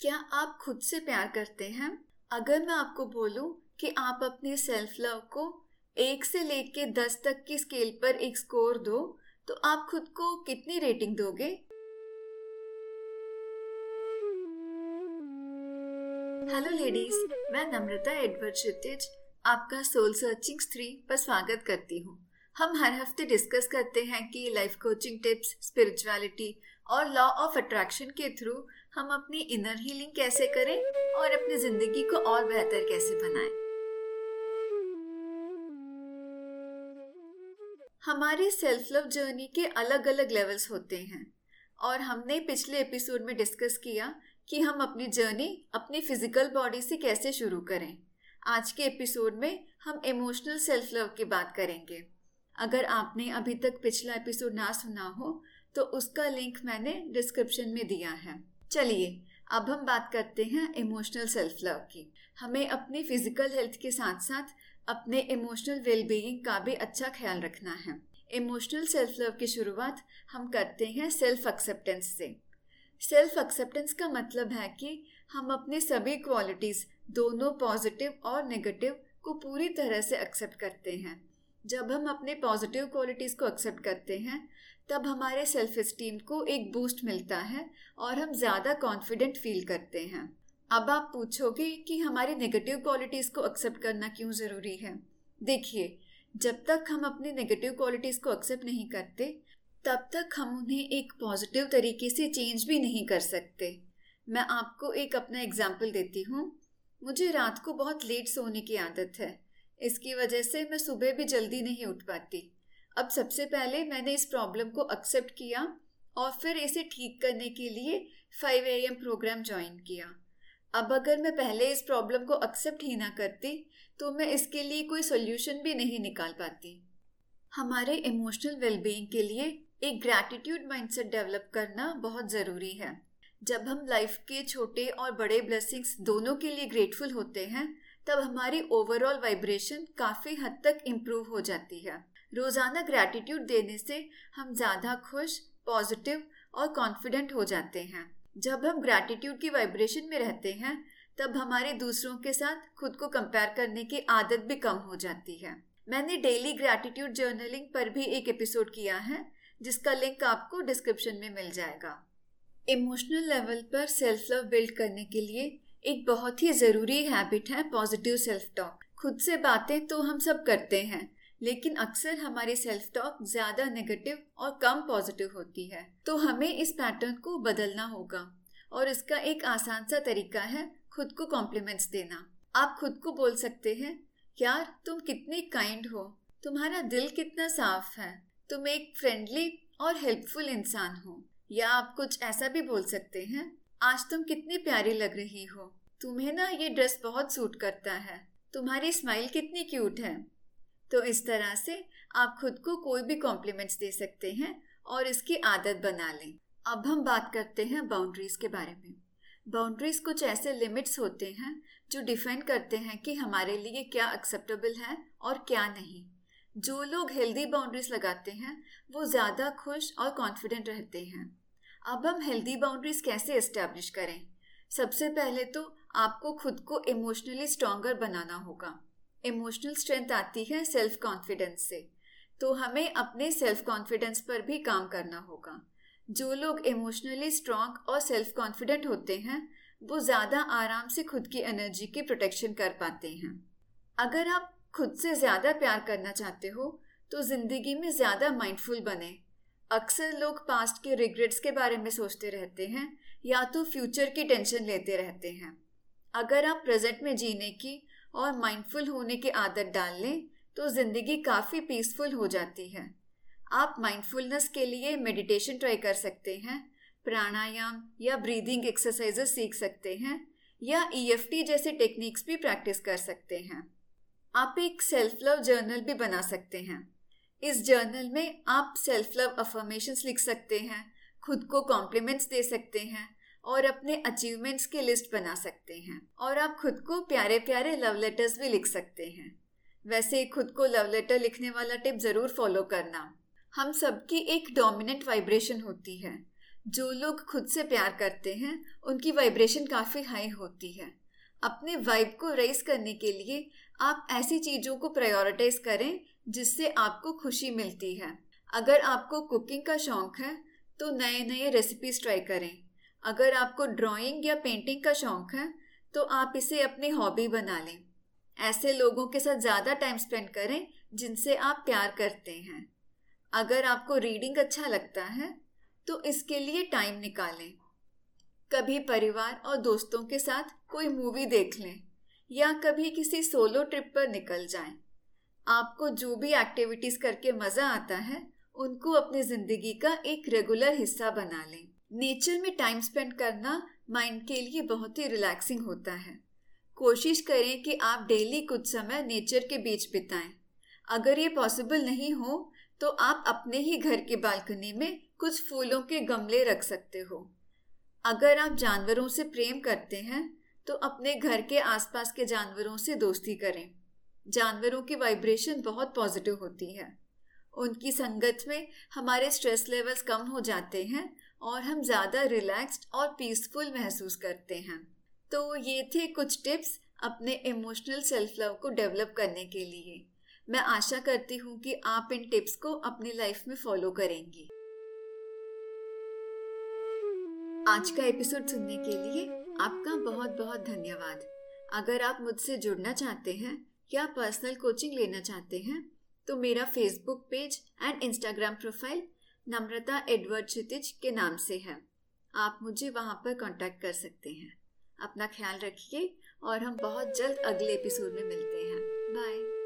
क्या आप खुद से प्यार करते हैं? अगर मैं आपको बोलूँ कि आप अपने सेल्फ लव को एक से लेके दस तक की स्केल पर एक स्कोर दो तो आप खुद को कितनी रेटिंग दोगे? हेलो लेडीज़ मैं नम्रता एडवर्ड क्षितिज, आपका सोल सर्चिंग थ्री पर स्वागत करती हूँ। हम हर हफ़्ते डिस्कस करते हैं कि लाइफ कोचिंग टिप्स स्पिरिचुअलिटी और लॉ ऑफ़ अट्रैक्शन के थ्रू हम अपनी इनर हीलिंग कैसे करें और अपनी ज़िंदगी को और बेहतर कैसे बनाएँ। हमारे सेल्फ लव जर्नी के अलग अलग लेवल्स होते हैं और हमने पिछले एपिसोड में डिस्कस किया कि हम अपनी जर्नी अपनी फ़िज़िकल बॉडी से कैसे शुरू करें। आज के एपिसोड में हम इमोशनल सेल्फ लव की बात करेंगे। अगर आपने अभी तक पिछला एपिसोड ना सुना हो तो उसका लिंक मैंने डिस्क्रिप्शन में दिया है। चलिए, अब हम बात करते हैं इमोशनल सेल्फ लव की। हमें अपनी फ़िज़िकल हेल्थ के साथ साथ अपने इमोशनल वेलबीइंग का भी अच्छा ख्याल रखना है। इमोशनल सेल्फ लव की शुरुआत हम करते हैं सेल्फ एक्सेप्टेंस से। सेल्फ एक्सेप्टेंस का मतलब है कि हम अपनी सभी क्वालिटीज़ दोनों पॉजिटिव और नेगेटिव को पूरी तरह से एक्सेप्ट करते हैं। जब हम अपने पॉजिटिव क्वालिटीज़ को एक्सेप्ट करते हैं, तब हमारे सेल्फ स्टीम को एक बूस्ट मिलता है और हम ज़्यादा कॉन्फिडेंट फील करते हैं। अब आप पूछोगे कि हमारी नेगेटिव क्वालिटीज़ को एक्सेप्ट करना क्यों ज़रूरी है? देखिए, जब तक हम अपनी नेगेटिव क्वालिटीज़ को एक्सेप्ट नहीं करते, तब तक हम उन्हें एक पॉजिटिव तरीके से चेंज भी नहीं कर सकते। मैं आपको एक अपना एग्ज़ाम्पल देती हूँ। मुझे रात को बहुत लेट सोने की आदत है। इसकी वजह से मैं सुबह भी जल्दी नहीं उठ पाती। अब सबसे पहले मैंने इस प्रॉब्लम को एक्सेप्ट किया और फिर इसे ठीक करने के लिए five A M program join किया। अब अगर मैं पहले इस प्रॉब्लम को एक्सेप्ट ही ना करती तो मैं इसके लिए कोई सोल्यूशन भी नहीं निकाल पाती। हमारे इमोशनल वेलबींग के लिए एक ग्रैटिट्यूड माइंडसेट डेवलप करना बहुत ज़रूरी है। जब हम लाइफ के छोटे और बड़े ब्लेसिंग्स दोनों के लिए ग्रेटफुल होते हैं तब हमारी ओवरऑल वाइब्रेशन काफ़ी हद तक इम्प्रूव हो जाती है। रोज़ाना ग्रैटिट्यूड देने से हम ज़्यादा खुश पॉजिटिव और कॉन्फिडेंट हो जाते हैं। जब हम ग्रैटिट्यूड की वाइब्रेशन में रहते हैं, तब हमारे दूसरों के साथ खुद को कंपेयर करने की आदत भी कम हो जाती है। मैंने डेली ग्रैटिट्यूड जर्नलिंग पर भी एक एपिसोड किया है, जिसका लिंक आपको डिस्क्रिप्शन में मिल जाएगा। इमोशनल लेवल पर सेल्फ लव बिल्ड करने के लिए एक बहुत ही ज़रूरी हैबिट है पॉजिटिव सेल्फ टॉक खुद से बातें तो हम सब करते हैं, लेकिन अक्सर हमारी सेल्फ टॉक ज़्यादा नेगेटिव और कम पॉजिटिव होती है। तो हमें इस पैटर्न को बदलना होगा और इसका एक आसान सा तरीका है खुद को कॉम्प्लीमेंट्स देना। आप खुद को बोल सकते हैं, यार, तुम कितने काइंड हो। तुम्हारा दिल कितना साफ़ है। तुम एक फ्रेंडली और हेल्पफुल इंसान हो। या आप कुछ ऐसा भी बोल सकते हैं आज तुम कितनी प्यारी लग रही हो। तुम्हें ना ये ड्रेस बहुत सूट करता है। तुम्हारी स्माइल कितनी क्यूट है। तो इस तरह से आप खुद को कोई भी कॉम्प्लीमेंट्स दे सकते हैं और इसकी आदत बना लें। अब हम बात करते हैं बाउंड्रीज के बारे में। बाउंड्रीज कुछ ऐसे लिमिट्स होते हैं जो डिफाइन करते हैं कि हमारे लिए क्या एक्सेप्टेबल है और क्या नहीं। जो लोग हेल्दी बाउंड्रीज लगाते हैं, वो ज़्यादा खुश और कॉन्फिडेंट रहते हैं। अब हम हेल्दी बाउंड्रीज कैसे एस्टेब्लिश करें? सबसे पहले तो आपको खुद को इमोशनली स्ट्रॉन्गर बनाना होगा। इमोशनल स्ट्रेंथ आती है सेल्फ कॉन्फिडेंस से। तो हमें अपने सेल्फ कॉन्फिडेंस पर भी काम करना होगा। जो लोग इमोशनली स्ट्रांग और सेल्फ कॉन्फिडेंट होते हैं, वो ज़्यादा आराम से खुद की एनर्जी की प्रोटेक्शन कर पाते हैं। अगर आप खुद से ज़्यादा प्यार करना चाहते हो तो ज़िंदगी में ज़्यादा माइंडफुल बने। अक्सर लोग पास्ट के रिग्रेट्स के बारे में सोचते रहते हैं, या तो फ्यूचर की टेंशन लेते रहते हैं। अगर आप प्रेजेंट में जीने की और माइंडफुल होने की आदत डाल लें तो ज़िंदगी काफ़ी पीसफुल हो जाती है। आप माइंडफुलनेस के लिए मेडिटेशन ट्राई कर सकते हैं, प्राणायाम या ब्रीदिंग एक्सरसाइजेस सीख सकते हैं, या ईएफटी e जैसे टेक्निक्स भी प्रैक्टिस कर सकते हैं। आप एक सेल्फ लव जर्नल भी बना सकते हैं। इस जर्नल में आप सेल्फ लव अफर्मेशन लिख सकते हैं, खुद को कॉम्प्लीमेंट्स दे सकते हैं और अपने अचीवमेंट्स की लिस्ट बना सकते हैं। और आप खुद को प्यारे प्यारे लव लेटर्स भी लिख सकते हैं। वैसे खुद को लव लेटर लिखने वाला टिप ज़रूर फॉलो करना। हम सबकी एक डोमिनेंट वाइब्रेशन होती है। जो लोग खुद से प्यार करते हैं, उनकी वाइब्रेशन काफ़ी हाई होती है। अपने वाइब को रेस करने के लिए आप ऐसी चीज़ों को प्रायोरिटाइज करें जिससे आपको खुशी मिलती है। अगर आपको कुकिंग का शौक है तो नए नए रेसिपीज़ ट्राई करें। अगर आपको ड्राइंग या पेंटिंग का शौक है तो आप इसे अपनी हॉबी बना लें। ऐसे लोगों के साथ ज़्यादा टाइम स्पेंड करें, जिनसे आप प्यार करते हैं। अगर आपको रीडिंग अच्छा लगता है तो इसके लिए टाइम निकालें। कभी परिवार और दोस्तों के साथ कोई मूवी देख लें, या कभी किसी सोलो ट्रिप पर निकल जाएँ। आपको जो भी एक्टिविटीज़ करके मज़ा आता है, उनको अपनी ज़िंदगी का एक रेगुलर हिस्सा बना लें। नेचर में टाइम स्पेंड करना माइंड के लिए बहुत ही रिलैक्सिंग होता है। कोशिश करें कि आप डेली कुछ समय नेचर के बीच बिताएँ। अगर ये पॉसिबल नहीं हो तो आप अपने ही घर की बालकनी में कुछ फूलों के गमले रख सकते हो। अगर आप जानवरों से प्रेम करते हैं तो अपने घर के आसपास के जानवरों से दोस्ती करें। जानवरों की वाइब्रेशन बहुत पॉजिटिव होती है। उनकी संगत में हमारे स्ट्रेस लेवल्स कम हो जाते हैं और हम ज़्यादा रिलैक्स्ड और पीसफुल महसूस करते हैं। तो ये थे कुछ टिप्स अपने इमोशनल सेल्फ लव को डेवलप करने के लिए। मैं आशा करती हूँ कि आप इन टिप्स को अपनी लाइफ में फॉलो करेंगी। आज का एपिसोड सुनने के लिए आपका बहुत बहुत धन्यवाद। अगर आप मुझसे जुड़ना चाहते हैं या पर्सनल कोचिंग लेना चाहते हैं? तो मेरा Facebook page and Instagram profile Namrata Edward Kshitij के नाम से है। आप मुझे वहाँ पर कांटेक्ट कर सकते हैं। अपना ख्याल रखिए और हम बहुत जल्द अगले एपिसोड में मिलते हैं। बाय